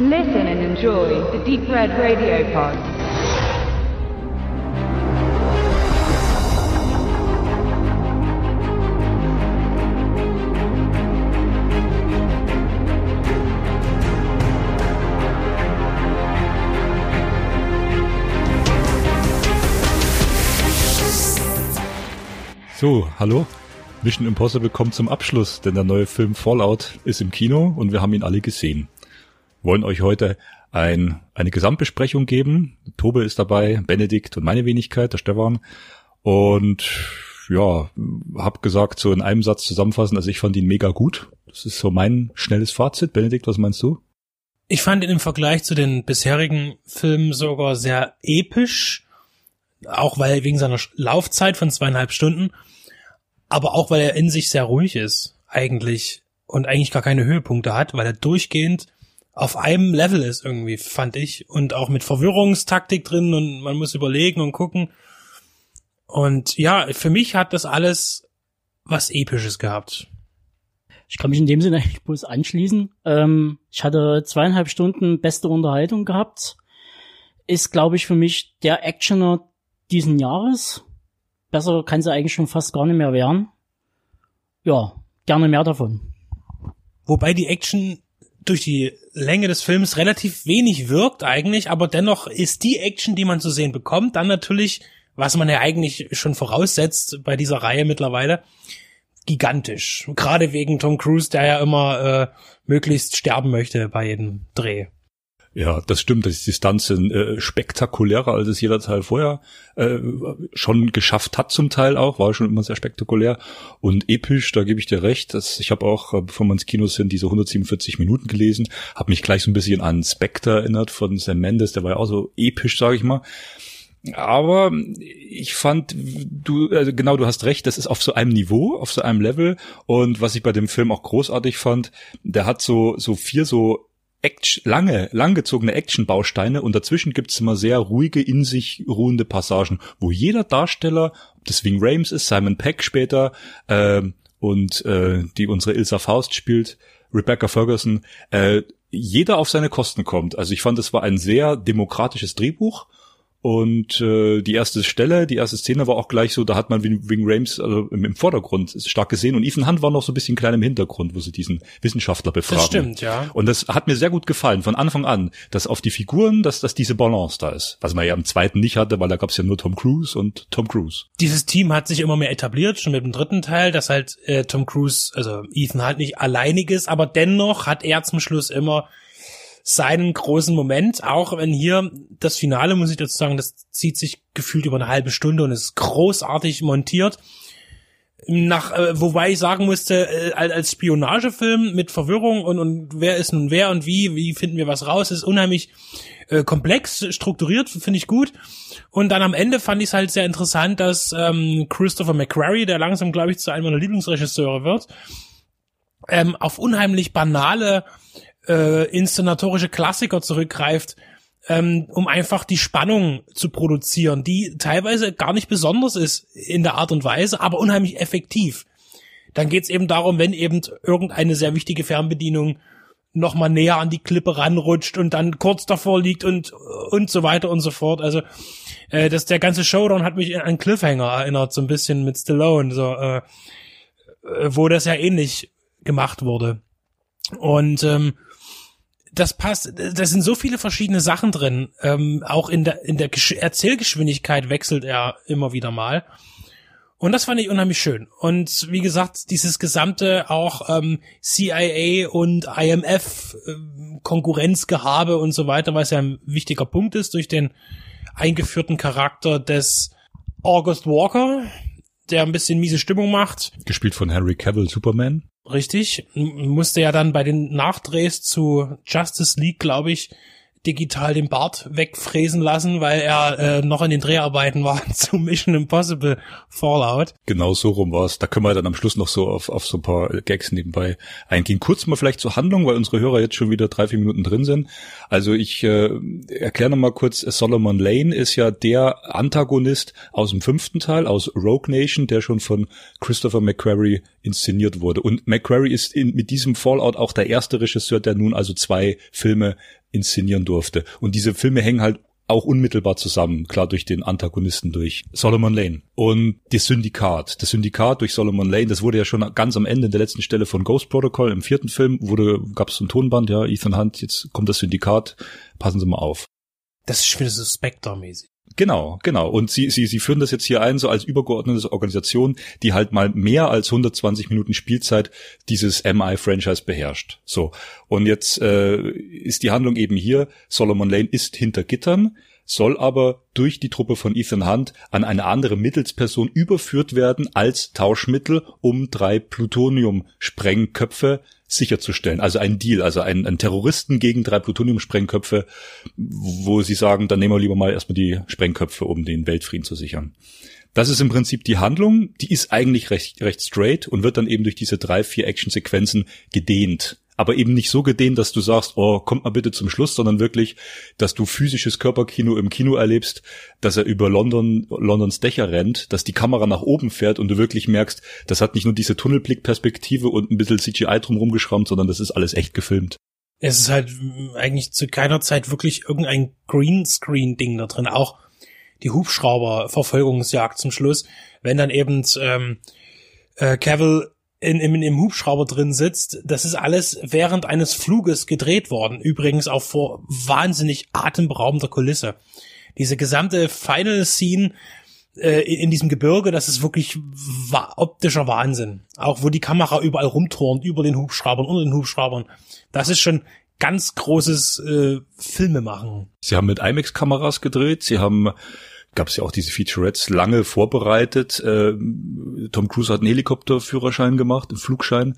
Listen and enjoy the Deep Red Radio Pod. So, hallo. Mission Impossible kommt zum Abschluss, denn der neue Film Fallout ist im Kino und wir haben ihn alle gesehen. Wollen euch heute ein, eine Gesamtbesprechung geben. Tobe ist dabei, Benedikt und meine Wenigkeit, der Stefan. Und ja, hab gesagt, so in einem Satz zusammenfassen, also ich fand ihn mega gut. Das ist so mein schnelles Fazit. Benedikt, was meinst du? Ich fand ihn im Vergleich zu den bisherigen Filmen sogar sehr episch, auch weil wegen seiner Laufzeit von zweieinhalb Stunden aber auch weil er in sich sehr ruhig ist, eigentlich, und eigentlich gar keine Höhepunkte hat, weil er durchgehend auf einem Level ist irgendwie, fand ich, und auch mit Verwirrungstaktik drin und man muss überlegen und gucken. Und ja, für mich hat das alles was Episches gehabt. Ich kann mich in dem Sinne eigentlich bloß anschließen. Ähm, ich hatte zweieinhalb Stunden beste Unterhaltung gehabt. Ist, glaube ich, für mich der Actioner diesen Jahres besser kann sie eigentlich schon fast gar nicht mehr werden. Ja, gerne mehr davon. Wobei die Action durch die Länge des Films relativ wenig wirkt eigentlich, aber dennoch ist die Action, die man zu sehen bekommt, dann natürlich, was man ja eigentlich schon voraussetzt bei dieser Reihe mittlerweile, gigantisch. Gerade wegen Tom Cruise, der ja immer äh, möglichst sterben möchte bei jedem Dreh. Ja, das stimmt. dass die Stunts äh, spektakulärer, als es jeder Teil vorher äh, schon geschafft hat zum Teil auch. War schon immer sehr spektakulär und episch, da gebe ich dir recht. Das, ich habe auch, äh, bevor wir ins Kino sind, diese 147 Minuten gelesen, habe mich gleich so ein bisschen an Spectre erinnert von Sam Mendes, der war ja auch so episch, sage ich mal. Aber ich fand, du, also genau, du hast recht, das ist auf so einem Niveau, auf so einem Level. Und was ich bei dem Film auch großartig fand, der hat so, so vier so Action, lange, langgezogene Action-Bausteine und dazwischen gibt's immer sehr ruhige, in sich ruhende Passagen, wo jeder Darsteller, ob das Wing Rames ist, Simon Peck später äh, und äh, die unsere Ilsa Faust spielt, Rebecca Ferguson, äh, jeder auf seine Kosten kommt. Also ich fand, es war ein sehr demokratisches Drehbuch und äh, die erste Stelle, die erste Szene war auch gleich so, da hat man Wing Rames also im, im Vordergrund stark gesehen und Ethan Hunt war noch so ein bisschen klein im Hintergrund, wo sie diesen Wissenschaftler befragen. Das stimmt, ja. Und das hat mir sehr gut gefallen von Anfang an, dass auf die Figuren, dass, dass diese Balance da ist. Was man ja im zweiten nicht hatte, weil da gab es ja nur Tom Cruise und Tom Cruise. Dieses Team hat sich immer mehr etabliert, schon mit dem dritten Teil, dass halt äh, Tom Cruise, also Ethan halt nicht alleinig ist, aber dennoch hat er zum Schluss immer seinen großen Moment, auch wenn hier das Finale, muss ich dazu sagen, das zieht sich gefühlt über eine halbe Stunde und ist großartig montiert. Nach, äh, wobei ich sagen musste, äh, als Spionagefilm mit Verwirrung und, und wer ist nun wer und wie, wie finden wir was raus, ist unheimlich äh, komplex, strukturiert, finde ich gut. Und dann am Ende fand ich es halt sehr interessant, dass ähm, Christopher McQuarrie, der langsam, glaube ich, zu einem meiner Lieblingsregisseure wird, ähm, auf unheimlich banale äh, inszenatorische Klassiker zurückgreift, ähm, um einfach die Spannung zu produzieren, die teilweise gar nicht besonders ist in der Art und Weise, aber unheimlich effektiv. Dann geht's eben darum, wenn eben irgendeine sehr wichtige Fernbedienung noch mal näher an die Klippe ranrutscht und dann kurz davor liegt und und so weiter und so fort. Also äh, das der ganze Showdown hat mich an Cliffhanger erinnert, so ein bisschen mit Stallone, so äh, äh wo das ja ähnlich gemacht wurde. Und ähm, das passt, da sind so viele verschiedene Sachen drin. Ähm, auch in der, in der Gesch Erzählgeschwindigkeit wechselt er immer wieder mal. Und das fand ich unheimlich schön. Und wie gesagt, dieses gesamte auch ähm, CIA und IMF äh, Konkurrenzgehabe und so weiter, was ja ein wichtiger Punkt ist durch den eingeführten Charakter des August Walker, der ein bisschen miese Stimmung macht. Gespielt von Henry Cavill Superman. Richtig. Musste ja dann bei den Nachdrehs zu Justice League, glaube ich, digital den Bart wegfräsen lassen, weil er äh, noch in den Dreharbeiten war zu Mission Impossible Fallout. Genau so rum war's. Da können wir dann am Schluss noch so auf, auf so ein paar Gags nebenbei eingehen. Kurz mal vielleicht zur Handlung, weil unsere Hörer jetzt schon wieder drei, vier Minuten drin sind. Also ich äh, erkläre noch mal kurz, Solomon Lane ist ja der Antagonist aus dem fünften Teil, aus Rogue Nation, der schon von Christopher McQuarrie inszeniert wurde. Und McQuarrie ist in, mit diesem Fallout auch der erste Regisseur, der nun also zwei Filme inszenieren durfte. Und diese Filme hängen halt auch unmittelbar zusammen, klar durch den Antagonisten, durch Solomon Lane. Und das Syndikat, das Syndikat durch Solomon Lane, das wurde ja schon ganz am Ende in der letzten Stelle von Ghost Protocol im vierten Film, wurde, gab es so ein Tonband, ja, Ethan Hunt, jetzt kommt das Syndikat, passen Sie mal auf. Das ist schon wieder so Spectre-mäßig. Genau, genau. Und sie, sie, sie führen das jetzt hier ein, so als übergeordnete Organisation, die halt mal mehr als 120 Minuten Spielzeit dieses MI-Franchise beherrscht. So. Und jetzt äh, ist die Handlung eben hier, Solomon Lane ist hinter Gittern, soll aber durch die Truppe von Ethan Hunt an eine andere Mittelsperson überführt werden als Tauschmittel, um drei Plutonium-Sprengköpfe sicherzustellen. Also ein Deal, also ein, ein Terroristen gegen drei Plutonium-Sprengköpfe, wo sie sagen, dann nehmen wir lieber mal erstmal die Sprengköpfe, um den Weltfrieden zu sichern. Das ist im Prinzip die Handlung, die ist eigentlich recht, recht straight und wird dann eben durch diese drei, vier Action-Sequenzen gedehnt aber eben nicht so gedehnt, dass du sagst, oh, kommt mal bitte zum Schluss, sondern wirklich, dass du physisches Körperkino im Kino erlebst, dass er über London, Londons Dächer rennt, dass die Kamera nach oben fährt und du wirklich merkst, das hat nicht nur diese Tunnelblickperspektive und ein bisschen CGI drumherum geschrammt, sondern das ist alles echt gefilmt. Es ist halt eigentlich zu keiner Zeit wirklich irgendein Greenscreen-Ding da drin. Auch die Hubschrauber-Verfolgungsjagd zum Schluss, wenn dann eben ähm, äh, Cavill in, in, im Hubschrauber drin sitzt, das ist alles während eines Fluges gedreht worden. Übrigens auch vor wahnsinnig atemberaubender Kulisse. Diese gesamte Final Scene äh, in, diesem Gebirge, das ist wirklich wa optischer Wahnsinn. Auch wo die Kamera überall rumturnt, über den Hubschraubern, unter den Hubschraubern. Das ist schon ganz großes äh, Filme machen. Sie haben mit IMAX-Kameras gedreht, sie haben gab es ja auch diese Featurettes lange vorbereitet. Äh, Tom Cruise hat einen Helikopterführerschein gemacht, einen Flugschein,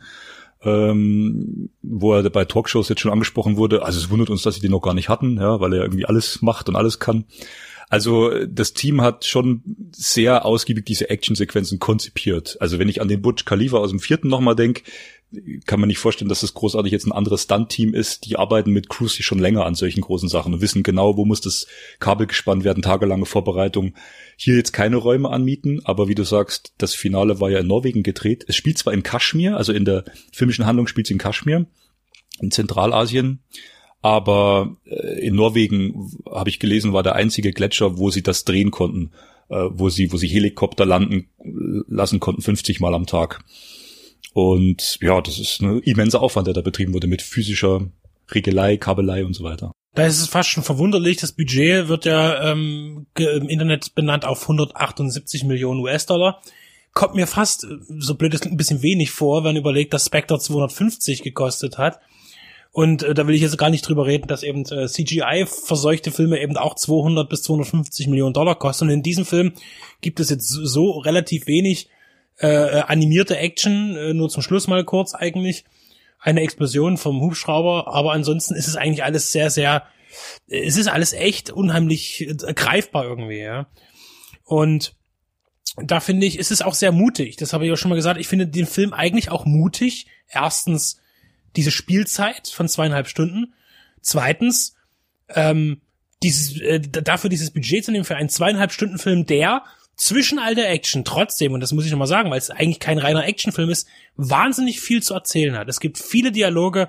ähm, wo er bei Talkshows jetzt schon angesprochen wurde. Also es wundert uns, dass sie den noch gar nicht hatten, ja, weil er irgendwie alles macht und alles kann. Also das Team hat schon sehr ausgiebig diese Actionsequenzen konzipiert. Also wenn ich an den Butch Khalifa aus dem vierten nochmal denke, kann man nicht vorstellen, dass das großartig jetzt ein anderes Stunt-Team ist. Die arbeiten mit Crews schon länger an solchen großen Sachen und wissen genau, wo muss das Kabel gespannt werden, tagelange Vorbereitung. Hier jetzt keine Räume anmieten, aber wie du sagst, das Finale war ja in Norwegen gedreht. Es spielt zwar in Kaschmir, also in der filmischen Handlung spielt es in Kaschmir, in Zentralasien, aber äh, in Norwegen, habe ich gelesen, war der einzige Gletscher, wo sie das drehen konnten, äh, wo sie, wo sie Helikopter landen lassen konnten, 50 Mal am Tag. Und ja, das ist ein immenser Aufwand, der da betrieben wurde mit physischer Regelei, Kabelei und so weiter. Da ist es fast schon verwunderlich. Das Budget wird ja ähm, im Internet benannt auf 178 Millionen US-Dollar. Kommt mir fast, so blöd ist ein bisschen wenig vor, wenn man überlegt, dass Spectre 250 gekostet hat. Und äh, da will ich jetzt gar nicht drüber reden, dass eben äh, CGI-verseuchte Filme eben auch 200 bis 250 Millionen Dollar kosten. Und in diesem Film gibt es jetzt so relativ wenig äh, äh, animierte Action, äh, nur zum Schluss mal kurz eigentlich. Eine Explosion vom Hubschrauber, aber ansonsten ist es eigentlich alles sehr, sehr, es ist alles echt unheimlich äh, greifbar irgendwie, ja. Und da finde ich, ist es auch sehr mutig. Das habe ich auch schon mal gesagt. Ich finde den Film eigentlich auch mutig. Erstens diese Spielzeit von zweieinhalb Stunden. Zweitens, ähm, dieses, äh, dafür dieses Budget zu nehmen für einen zweieinhalb Stunden Film, der zwischen all der Action trotzdem, und das muss ich nochmal sagen, weil es eigentlich kein reiner Actionfilm ist, wahnsinnig viel zu erzählen hat. Es gibt viele Dialoge,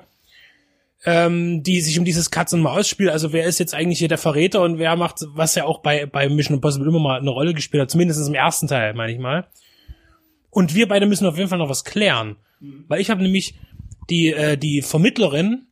ähm, die sich um dieses Katz- und Maus-Spiel, also wer ist jetzt eigentlich hier der Verräter und wer macht, was ja auch bei, bei Mission Impossible immer mal eine Rolle gespielt hat, zumindest im ersten Teil, meine ich mal. Und wir beide müssen auf jeden Fall noch was klären. Weil ich habe nämlich die, äh, die Vermittlerin,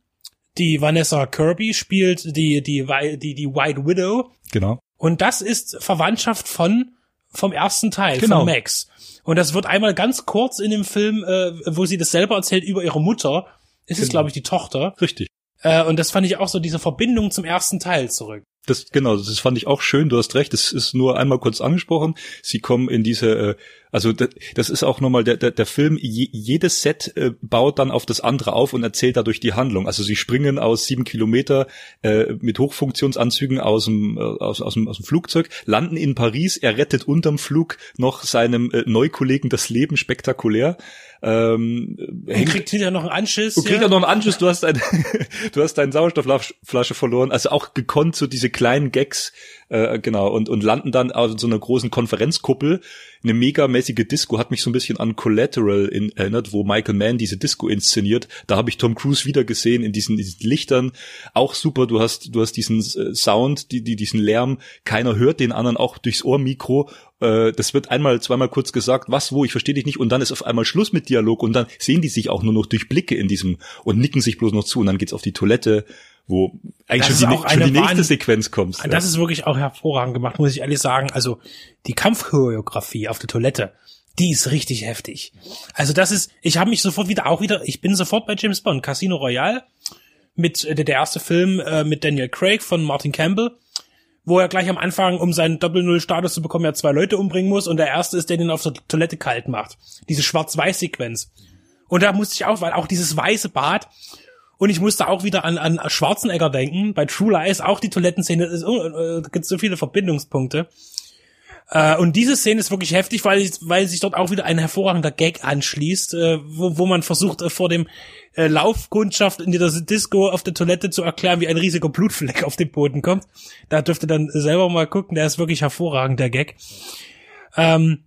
die Vanessa Kirby spielt, die, die, die, die White Widow. Genau. Und das ist Verwandtschaft von vom ersten Teil, genau. von Max. Und das wird einmal ganz kurz in dem Film, äh, wo sie das selber erzählt über ihre Mutter. Ist genau. es, glaube ich, die Tochter. Richtig. Äh, und das fand ich auch so diese Verbindung zum ersten Teil zurück. Das, genau, das fand ich auch schön, du hast recht, das ist nur einmal kurz angesprochen. Sie kommen in diese, äh, also das ist auch nochmal der, der, der Film, je, jedes Set äh, baut dann auf das andere auf und erzählt dadurch die Handlung. Also sie springen aus sieben Kilometer äh, mit Hochfunktionsanzügen aus dem, äh, aus, aus, dem, aus dem Flugzeug, landen in Paris, er rettet unterm Flug noch seinem Neukollegen das Leben spektakulär. Ähm, und kriegt hinterher noch einen Anschiss. Und kriegt ja. noch einen Anschiss, du hast, ein, du hast deine Sauerstoffflasche verloren. Also auch gekonnt so diese kleinen Gags, äh, genau, und, und landen dann auf so einer großen Konferenzkuppel. Eine megamäßige Disco hat mich so ein bisschen an Collateral in, erinnert, wo Michael Mann diese Disco inszeniert. Da habe ich Tom Cruise wieder gesehen in diesen, diesen Lichtern. Auch super, du hast, du hast diesen äh, Sound, die, die, diesen Lärm. Keiner hört den anderen auch durchs Ohrmikro äh, das wird einmal, zweimal kurz gesagt, was, wo, ich verstehe dich nicht, und dann ist auf einmal Schluss mit Dialog und dann sehen die sich auch nur noch durch Blicke in diesem und nicken sich bloß noch zu und dann geht's auf die Toilette, wo eigentlich Das schon die, schon die nächste Wahn- Sequenz kommt. Das ist wirklich auch hervorragend gemacht, muss ich ehrlich sagen. Also die Kampfchoreografie auf der Toilette, die ist richtig heftig. Also das ist, ich habe mich sofort wieder auch wieder, ich bin sofort bei James Bond, Casino Royale mit äh, der, der erste Film äh, mit Daniel Craig von Martin Campbell, wo er gleich am Anfang, um seinen Doppel-Null-Status zu bekommen, ja zwei Leute umbringen muss und der erste ist, der den auf der Toilette kalt macht. Diese Schwarz-Weiß-Sequenz. Und da musste ich auch, weil auch dieses weiße Bad und ich musste auch wieder an, an Schwarzenegger denken. Bei True Lies auch die Toilettenszene. Es oh, äh, gibt so viele Verbindungspunkte. Äh, und diese Szene ist wirklich heftig, weil, weil sich dort auch wieder ein hervorragender Gag anschließt, äh, wo, wo man versucht, äh, vor dem äh, Laufkundschaft in dieser Disco auf der Toilette zu erklären, wie ein riesiger Blutfleck auf den Boden kommt. Da dürft ihr dann selber mal gucken, der ist wirklich hervorragend, der Gag. Ähm,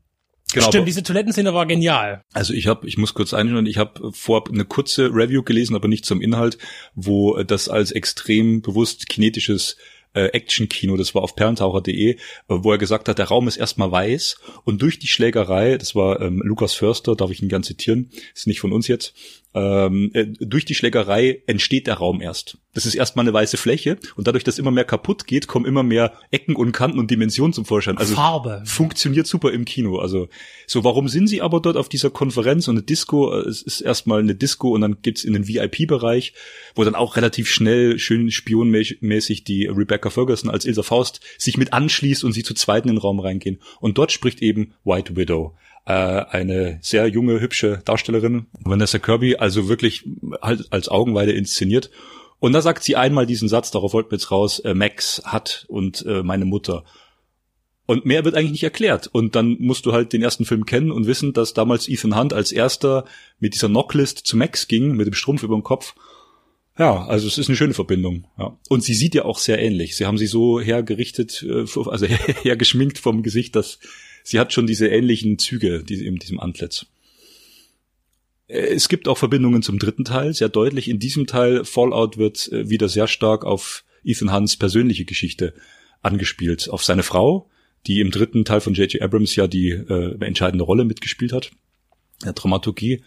Genau, stimmt, diese Toilettenszene war genial. Also ich habe, ich muss kurz einschneiden, ich habe vorab eine kurze Review gelesen, aber nicht zum Inhalt, wo äh, das als extrem bewusst kinetisches äh, Action-Kino, das war auf perlentaucher.de, äh, wo er gesagt hat, der Raum ist erstmal weiß und durch die Schlägerei, das war ähm, Lukas Förster, darf ich ihn gern zitieren, ist nicht von uns jetzt, ähm, äh, durch die Schlägerei entsteht der Raum erst. Das ist erstmal eine weiße Fläche und dadurch, dass immer mehr kaputt geht, kommen immer mehr Ecken und Kanten und Dimensionen zum Vorschein. Also Farbe. funktioniert super im Kino. Also so, warum sind sie aber dort auf dieser Konferenz und eine Disco? Äh, Es ist erstmal eine Disco und dann gibt's in den VIP-Bereich, wo dann auch relativ schnell schön spionmäßig die Rebecca Ferguson als Ilsa Faust sich mit anschließt und sie zu zweit in den Raum reingehen. Und dort spricht eben White Widow. Äh, eine sehr junge, hübsche Darstellerin, Vanessa Kirby, also wirklich halt als Augenweide inszeniert. Und da sagt sie einmal diesen Satz, darauf wollten wir jetzt raus, äh, Max hat und äh, meine Mutter. Und mehr wird eigentlich nicht erklärt. Und dann musst du halt den ersten Film kennen und wissen, dass damals Ethan Hunt als erster mit dieser Knocklist zu Max ging, mit dem Strumpf über dem Kopf. Ja, also es ist eine schöne Verbindung. Ja. Und sie sieht ja auch sehr ähnlich. Sie haben sie so hergerichtet, äh, also hergeschminkt vom Gesicht, dass sie hat schon diese ähnlichen Züge die, in diesem Antlitz. Äh, Es gibt auch Verbindungen zum dritten Teil, sehr deutlich. In diesem Teil Fallout wird äh, wieder sehr stark auf Ethan Hunts persönliche Geschichte angespielt, auf seine Frau, die im dritten Teil von J.J. Abrams ja die äh, entscheidende Rolle mitgespielt hat, der Dramaturgie.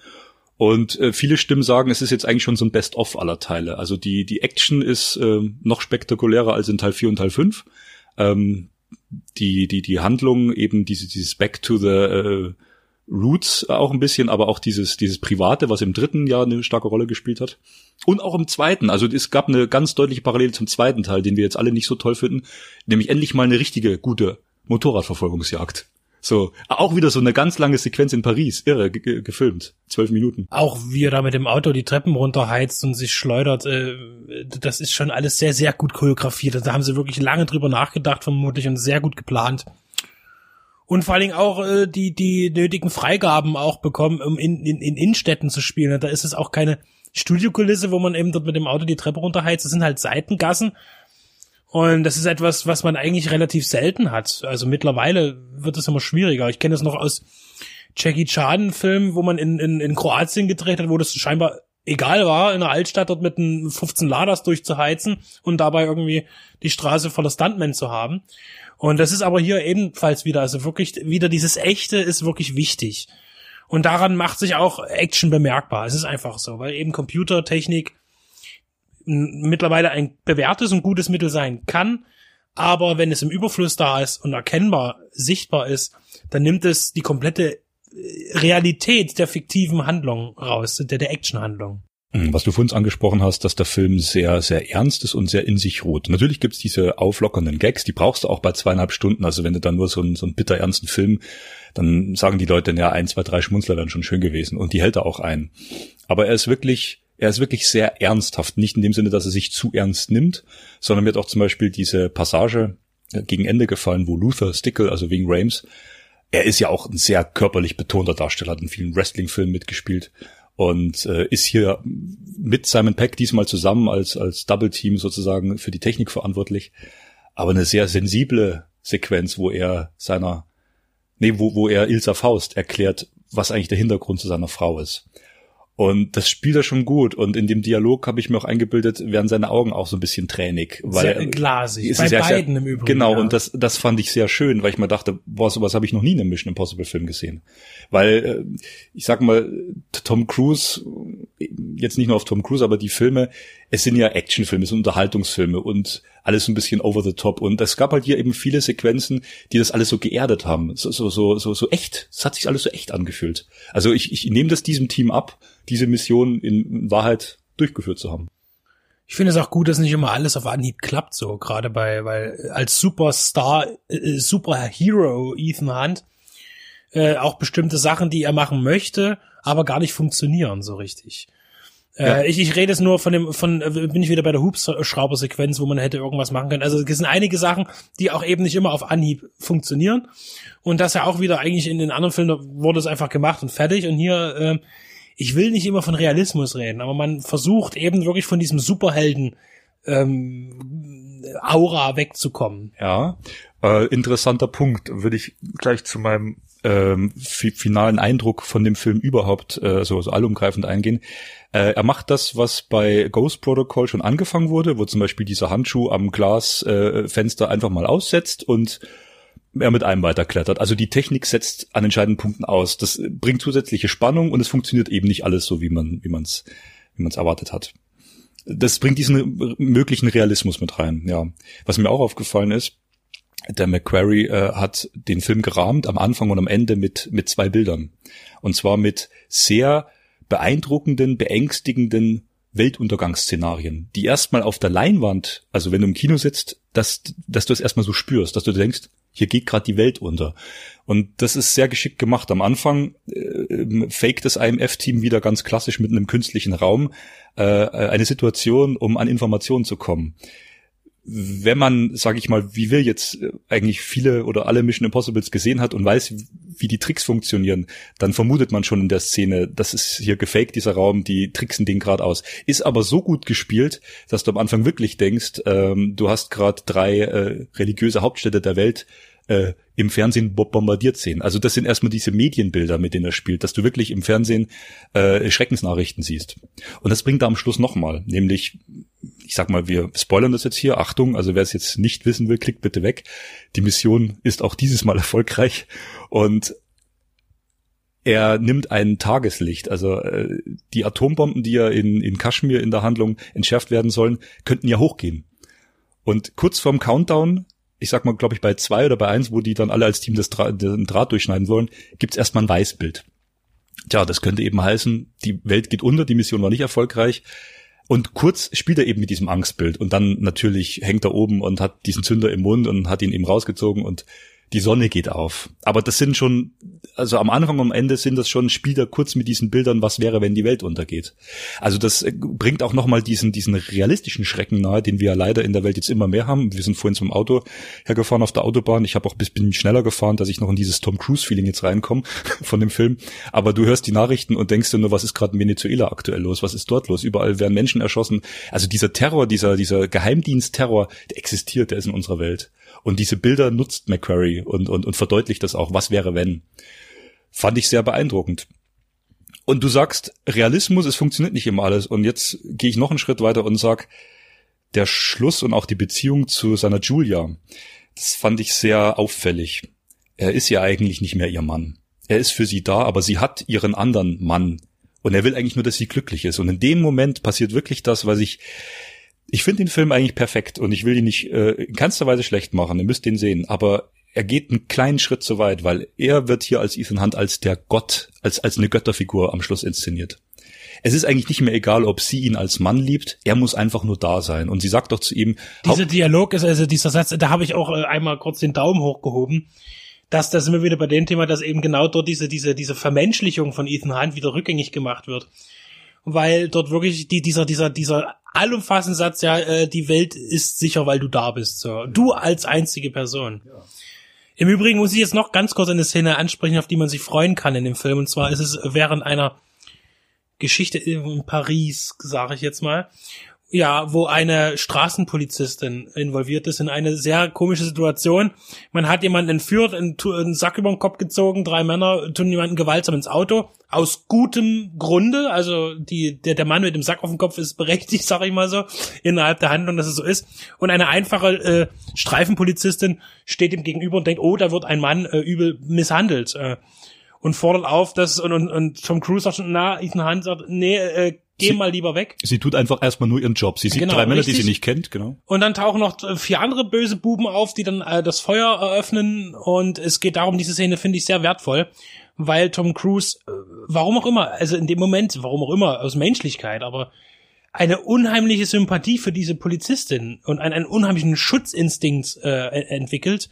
Und äh, viele Stimmen sagen, es ist jetzt eigentlich schon so ein Best-of aller Teile. Also die, die Action ist äh, noch spektakulärer als in Teil 4 und Teil 5. Ähm, die, die, die Handlung, eben diese, dieses Back to the äh, Roots auch ein bisschen, aber auch dieses, dieses Private, was im dritten Jahr eine starke Rolle gespielt hat. Und auch im zweiten. Also es gab eine ganz deutliche Parallele zum zweiten Teil, den wir jetzt alle nicht so toll finden. Nämlich endlich mal eine richtige, gute Motorradverfolgungsjagd. So, auch wieder so eine ganz lange Sequenz in Paris. Irre, ge ge gefilmt. Zwölf Minuten. Auch wie er da mit dem Auto die Treppen runterheizt und sich schleudert, äh, das ist schon alles sehr, sehr gut choreografiert. Da haben sie wirklich lange drüber nachgedacht, vermutlich, und sehr gut geplant. Und vor allen Dingen auch äh, die, die nötigen Freigaben auch bekommen, um in, in, in Innenstädten zu spielen. Da ist es auch keine Studiokulisse, wo man eben dort mit dem Auto die Treppe runterheizt. Das sind halt Seitengassen. Und das ist etwas, was man eigentlich relativ selten hat. Also mittlerweile wird es immer schwieriger. Ich kenne es noch aus Jackie Chan Film, wo man in, in, in Kroatien gedreht hat, wo das scheinbar egal war, in der Altstadt dort mit einem 15 Laders durchzuheizen und dabei irgendwie die Straße voller Stuntmen zu haben. Und das ist aber hier ebenfalls wieder, also wirklich wieder dieses Echte ist wirklich wichtig. Und daran macht sich auch Action bemerkbar. Es ist einfach so, weil eben Computertechnik mittlerweile ein bewährtes und gutes Mittel sein kann. Aber wenn es im Überfluss da ist und erkennbar, sichtbar ist, dann nimmt es die komplette äh, Realität der fiktiven Handlung raus, der, der Actionhandlung. Mhm, Was du vorhin angesprochen hast, dass der Film sehr, sehr ernst ist und sehr in sich ruht. Natürlich gibt's diese auflockernden Gags, die brauchst du auch bei zweieinhalb Stunden. Also wenn du dann nur so einen, so einen bitter ernsten Film, dann sagen die Leute, ja, ein, zwei, drei Schmunzler wären schon schön gewesen. Und die hält er auch ein. Aber er ist wirklich, er ist wirklich sehr ernsthaft. Nicht in dem Sinne, dass er sich zu ernst nimmt, sondern mir hat auch zum Beispiel diese Passage äh, gegen Ende gefallen, wo Luther Stickle, also wegen Rames, er ist ja auch ein sehr körperlich betonter Darsteller, hat in vielen Wrestling-Filmen mitgespielt und äh, ist hier mit Simon Peck diesmal zusammen als als Double Team sozusagen für die Technik verantwortlich. aber eine sehr sensible Sequenz, wo er seiner, nee, wo, wo er Ilsa Faust erklärt, was eigentlich der Hintergrund zu seiner Frau ist. Und das spielt er schon gut. Und in dem Dialog habe ich mir auch eingebildet, werden seine Augen auch so ein bisschen tränig. Weil Sehr glasig. Bei ja beiden sehr, im Übrigen. Genau, ja. und das, das fand ich sehr schön, weil ich mir dachte, boah, sowas habe ich noch nie in einem Mission Impossible Film gesehen. Weil, äh, ich sag mal, Tom Cruise, jetzt nicht nur auf Tom Cruise, aber die Filme, es sind ja Actionfilme, es sind Unterhaltungsfilme und alles ein bisschen over the top. Und es gab halt hier eben viele Sequenzen, die das alles so geerdet haben. So, so, so, so, so echt. Es hat sich alles so echt angefühlt. Also ich, ich nehme das diesem Team ab, diese Mission in Wahrheit durchgeführt zu haben. Ich finde es auch gut, dass nicht immer alles auf Anhieb klappt, so gerade bei, weil als Superstar, äh, Superhero Ethan Hunt äh, auch bestimmte Sachen, die er machen möchte, aber gar nicht funktionieren so richtig. Ja. Äh, ich, ich rede es nur von dem, von äh, bin ich wieder bei der Hubschrauber-Sequenz, wo man hätte irgendwas machen können. Also es sind einige Sachen, die auch eben nicht immer auf Anhieb funktionieren. Und das ja auch wieder eigentlich in den anderen Filmen wurde es einfach gemacht und fertig. Und hier, äh, ich will nicht immer von Realismus reden, aber man versucht eben wirklich von diesem Superhelden ähm, Aura wegzukommen. Ja, äh, interessanter Punkt. Würde ich gleich zu meinem ähm, fi finalen Eindruck von dem Film überhaupt äh, so, so allumgreifend eingehen. Äh, er macht das, was bei Ghost Protocol schon angefangen wurde, wo zum Beispiel dieser Handschuh am Glasfenster äh, einfach mal aussetzt und er mit einem weiterklettert. Also die Technik setzt an entscheidenden Punkten aus. Das bringt zusätzliche Spannung und es funktioniert eben nicht alles so, wie man wie man es wie man es erwartet hat. Das bringt diesen möglichen Realismus mit rein. Ja, was mir auch aufgefallen ist, der McQuarrie äh, hat den Film gerahmt am Anfang und am Ende mit mit zwei Bildern und zwar mit sehr beeindruckenden, beängstigenden Weltuntergangsszenarien, die erstmal auf der Leinwand, also wenn du im Kino sitzt, dass, dass du es erstmal so spürst, dass du denkst, hier geht gerade die Welt unter. Und das ist sehr geschickt gemacht. Am Anfang äh, faked das IMF-Team wieder ganz klassisch mit einem künstlichen Raum äh, eine Situation, um an Informationen zu kommen. Wenn man, sage ich mal, wie wir jetzt äh, eigentlich viele oder alle Mission Impossibles gesehen hat und weiß, wie die Tricks funktionieren, dann vermutet man schon in der Szene, das ist hier gefaked, dieser Raum, die tricksen den gerade aus. Ist aber so gut gespielt, dass du am Anfang wirklich denkst, ähm, du hast gerade drei äh, religiöse Hauptstädte der Welt äh, im Fernsehen bo- bombardiert sehen. Also das sind erstmal diese Medienbilder, mit denen er spielt, dass du wirklich im Fernsehen äh, Schreckensnachrichten siehst. Und das bringt er am Schluss nochmal, nämlich, ich sag mal, wir spoilern das jetzt hier, Achtung, also wer es jetzt nicht wissen will, klickt bitte weg. Die Mission ist auch dieses Mal erfolgreich und er nimmt ein Tageslicht, also äh, die Atombomben, die ja in, in Kaschmir in der Handlung entschärft werden sollen, könnten ja hochgehen. Und kurz vorm Countdown, ich sag mal, glaube ich, bei zwei oder bei eins, wo die dann alle als Team das Dra den Draht durchschneiden wollen, gibt's erstmal ein Weißbild. Tja, das könnte eben heißen, die Welt geht unter, die Mission war nicht erfolgreich. Und kurz spielt er eben mit diesem Angstbild und dann natürlich hängt er oben und hat diesen Zünder im Mund und hat ihn eben rausgezogen und die Sonne geht auf. Aber das sind schon, also am Anfang und am Ende sind das schon, spielt er kurz mit diesen Bildern, was wäre, wenn die Welt untergeht. Also das äh, bringt auch nochmal diesen, diesen realistischen Schrecken nahe, den wir ja leider in der Welt jetzt immer mehr haben. Wir sind vorhin zum Auto hergefahren auf der Autobahn. Ich habe auch bis bin schneller gefahren, dass ich noch in dieses Tom Cruise-Feeling jetzt reinkomme von dem Film. Aber du hörst die Nachrichten und denkst dir nur, was ist gerade in Venezuela aktuell los? Was ist dort los? Überall werden Menschen erschossen. Also dieser Terror, dieser, dieser Geheimdienst-Terror, der existiert, der ist in unserer Welt. Und diese Bilder nutzt McQuarrie und, und, und verdeutlicht das auch. Was wäre, wenn? Fand ich sehr beeindruckend. Und du sagst, Realismus, es funktioniert nicht immer alles. Und jetzt gehe ich noch einen Schritt weiter und sag, der Schluss und auch die Beziehung zu seiner Julia, das fand ich sehr auffällig. Er ist ja eigentlich nicht mehr ihr Mann. Er ist für sie da, aber sie hat ihren anderen Mann. Und er will eigentlich nur, dass sie glücklich ist. Und in dem Moment passiert wirklich das, was ich, ich finde den Film eigentlich perfekt und ich will ihn nicht äh, in keinster Weise schlecht machen. Ihr müsst den sehen. Aber er geht einen kleinen Schritt zu weit, weil er wird hier als Ethan Hunt als der Gott, als, als eine Götterfigur am Schluss inszeniert. Es ist eigentlich nicht mehr egal, ob sie ihn als Mann liebt. Er muss einfach nur da sein. Und sie sagt doch zu ihm, Dieser Dialog ist also dieser Satz, da habe ich auch äh, einmal kurz den Daumen hochgehoben. Dass das immer wieder bei dem Thema, dass eben genau dort diese, diese, diese Vermenschlichung von Ethan Hunt wieder rückgängig gemacht wird. Weil dort wirklich die, dieser, dieser, dieser allumfassende Satz, ja, äh, die Welt ist sicher, weil du da bist. So. Du als einzige Person. Im Übrigen muss ich jetzt noch ganz kurz eine Szene ansprechen, auf die man sich freuen kann in dem Film. Und zwar ist es während einer Geschichte in Paris, sage ich jetzt mal, ja, wo eine Straßenpolizistin involviert ist in eine sehr komische Situation. Man hat jemanden entführt, einen, einen Sack über den Kopf gezogen, drei Männer tun jemanden gewaltsam ins Auto. Aus gutem Grunde, also die, der, der Mann mit dem Sack auf dem Kopf ist berechtigt, sag ich mal so, innerhalb der Handlung, dass es so ist. Und eine einfache äh, Streifenpolizistin steht ihm gegenüber und denkt, oh, da wird ein Mann äh, übel misshandelt. Äh, und fordert auf, dass und, und, und Tom Cruise sagt schon, na, Ethan Hunt sagt, nee, äh, geh Sie- mal lieber weg. Sie tut einfach erstmal nur ihren Job. Sie sieht Genau, drei Männer, die richtig. sie nicht kennt, genau. Und dann tauchen noch vier andere böse Buben auf, die dann äh, das Feuer eröffnen. Und es geht darum, diese Szene finde ich sehr wertvoll, weil Tom Cruise, äh, warum auch immer, also in dem Moment, warum auch immer, aus Menschlichkeit, aber eine unheimliche Sympathie für diese Polizistin und einen, einen unheimlichen Schutzinstinkt äh, entwickelt,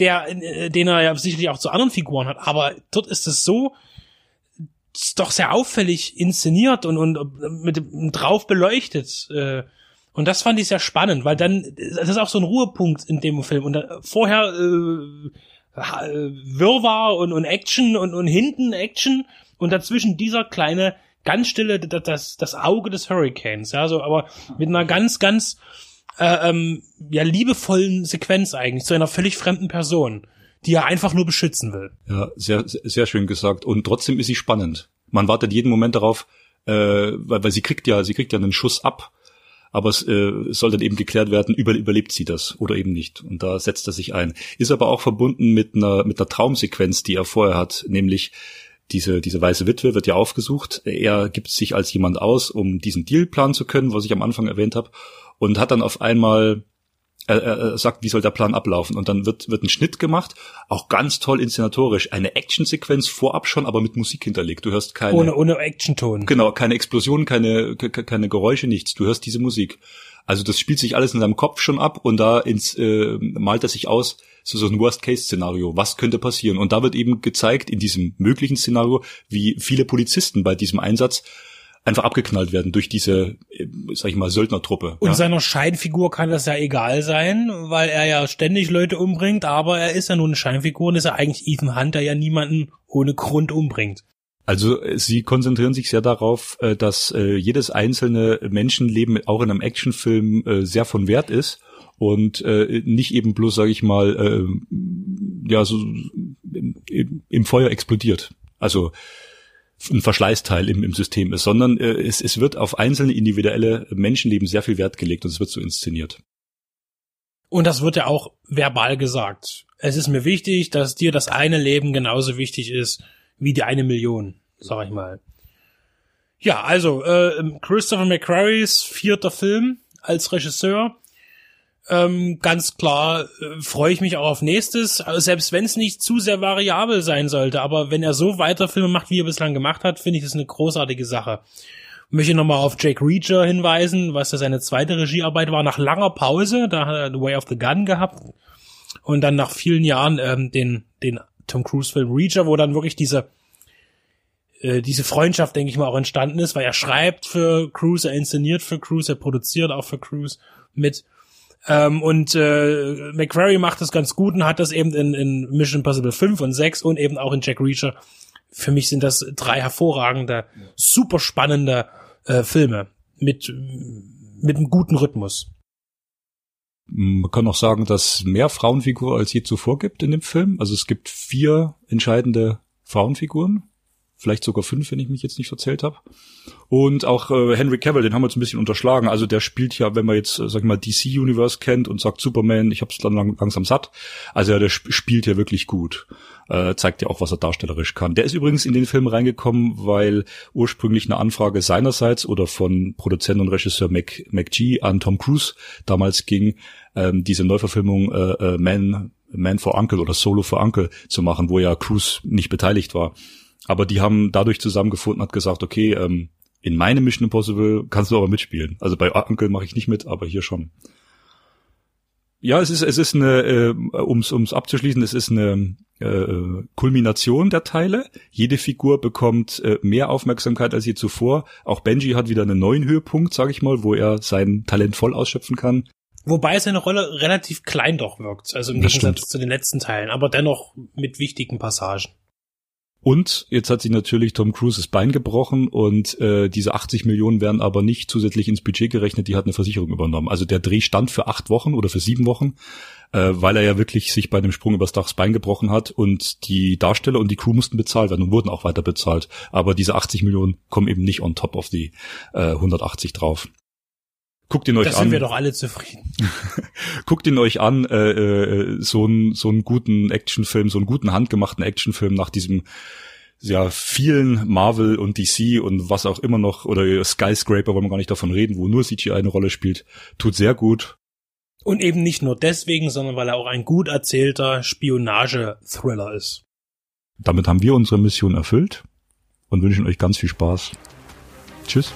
der, äh, den er ja sicherlich auch zu anderen Figuren hat. Aber dort ist es so, doch sehr auffällig inszeniert und, und mit drauf beleuchtet. Äh, und das fand ich sehr spannend, weil dann, das ist auch so ein Ruhepunkt in dem Film. Und dann, vorher äh, äh, Wirrwarr und, und Action und, und hinten Action und dazwischen dieser kleine, ganz stille, das, das, das Auge des Hurricanes. Ja, so, aber mit einer ganz, ganz äh, ähm, ja, liebevollen Sequenz eigentlich zu einer völlig fremden Person, die er einfach nur beschützen will. Ja, sehr, sehr schön gesagt. Und trotzdem ist sie spannend. Man wartet jeden Moment darauf, äh, weil, weil sie kriegt ja, sie kriegt ja einen Schuss ab, aber es äh, soll dann eben geklärt werden, über, überlebt sie das oder eben nicht. Und da setzt er sich ein. Ist aber auch verbunden mit einer, mit einer Traumsequenz, die er vorher hat, nämlich diese, diese weiße Witwe wird ja aufgesucht. Er gibt sich als jemand aus, um diesen Deal planen zu können, was ich am Anfang erwähnt habe, und hat dann auf einmal er, er, sagt, wie soll der Plan ablaufen? Und dann wird, wird ein Schnitt gemacht, auch ganz toll inszenatorisch. Eine Actionsequenz vorab schon, aber mit Musik hinterlegt. Du hörst keine, Ohne, ohne Actionton. genau, keine Explosion, keine, ke- ke- keine Geräusche, nichts. Du hörst diese Musik. Also das spielt sich alles in seinem Kopf schon ab und da ins, äh, malt er sich aus, so, so ein Worst-Case-Szenario. Was könnte passieren? Und da wird eben gezeigt, in diesem möglichen Szenario, wie viele Polizisten bei diesem Einsatz einfach abgeknallt werden durch diese, äh, sag ich mal, Söldnertruppe. Und ja? seiner Scheinfigur kann das ja egal sein, weil er ja ständig Leute umbringt, aber er ist ja nur eine Scheinfigur und ist ja eigentlich Ethan Hunt, der ja niemanden ohne Grund umbringt. Also äh, sie konzentrieren sich sehr darauf, äh, dass jedes einzelne Menschenleben auch in einem Actionfilm sehr von Wert ist und äh, nicht eben bloß, sage ich mal, äh, ja so im, im Feuer explodiert. Also ein Verschleißteil im, im System ist, sondern äh, es, es wird auf einzelne individuelle Menschenleben sehr viel Wert gelegt und es wird so inszeniert. Und das wird ja auch verbal gesagt. Es ist mir wichtig, dass dir das eine Leben genauso wichtig ist wie die eine Million, sag ich mal. Ja, also äh, Christopher McQuarries vierter Film als Regisseur. Ähm, ganz klar äh, freue ich mich auch auf nächstes, also selbst wenn es nicht zu sehr variabel sein sollte. Aber wenn er so weiter Filme macht, wie er bislang gemacht hat, finde ich das eine großartige Sache. Möchte nochmal auf Jake Reacher hinweisen, was ja seine zweite Regiearbeit war, nach langer Pause. Da hat er The Way of the Gun gehabt. Und dann nach vielen Jahren ähm, den, den Tom Cruise-Film Reacher, wo dann wirklich diese, äh, diese Freundschaft, denke ich mal, auch entstanden ist, weil er schreibt für Cruise, er inszeniert für Cruise, er produziert auch für Cruise mit. Ähm, und äh, McQuarrie macht das ganz gut und hat das eben in, in Mission Impossible 5 und 6 und eben auch in Jack Reacher. Für mich sind das drei hervorragende, super spannende äh, Filme mit, mit einem guten Rhythmus. Man kann auch sagen, dass mehr Frauenfigur als je zuvor gibt in dem Film. Also es gibt vier entscheidende Frauenfiguren. Vielleicht sogar fünf, wenn ich mich jetzt nicht verzählt habe. Und auch äh, Henry Cavill, den haben wir jetzt ein bisschen unterschlagen. Also der spielt ja, wenn man jetzt, äh, sag ich mal, DC Universe kennt und sagt Superman, ich hab's dann lang, langsam satt. Also ja, der sp spielt ja wirklich gut. Äh, zeigt ja auch, was er darstellerisch kann. Der ist übrigens in den Film reingekommen, weil ursprünglich eine Anfrage seinerseits oder von Produzent und Regisseur Mac, McGee an Tom Cruise damals ging, ähm, diese Neuverfilmung äh, äh, Man, Man for Uncle oder Solo for Uncle zu machen, wo ja Cruise nicht beteiligt war. Aber die haben dadurch zusammengefunden, hat gesagt, okay, ähm, in meinem Mission Impossible kannst du aber mitspielen. Also bei Uncle mache ich nicht mit, aber hier schon. Ja, es ist es ist eine, äh, ums ums abzuschließen, es ist eine äh, Kulmination der Teile. Jede Figur bekommt äh, mehr Aufmerksamkeit als je zuvor. Auch Benji hat wieder einen neuen Höhepunkt, sage ich mal, wo er sein Talent voll ausschöpfen kann. Wobei seine Rolle relativ klein doch wirkt, also im Gegensatz zu den letzten Teilen, aber dennoch mit wichtigen Passagen. Und jetzt hat sich natürlich Tom Cruise das Bein gebrochen und äh, diese 80 Millionen werden aber nicht zusätzlich ins Budget gerechnet, die hat eine Versicherung übernommen. Also der Dreh stand für acht Wochen oder für sieben Wochen, äh, weil er ja wirklich sich bei einem Sprung übers Dach das Bein gebrochen hat und die Darsteller und die Crew mussten bezahlt werden und wurden auch weiter bezahlt. Aber diese 80 Millionen kommen eben nicht on top of die äh, 180 drauf. Guckt ihn euch das an. sind wir doch alle zufrieden. Guckt ihn euch an, äh, äh, so einen so einen guten Actionfilm, so einen guten handgemachten Actionfilm nach diesem ja vielen Marvel und DC und was auch immer noch oder Skyscraper, wollen wir gar nicht davon reden, wo nur CGI eine Rolle spielt, tut sehr gut. Und eben nicht nur deswegen, sondern weil er auch ein gut erzählter Spionage-Thriller ist. Damit haben wir unsere Mission erfüllt und wünschen euch ganz viel Spaß. Tschüss.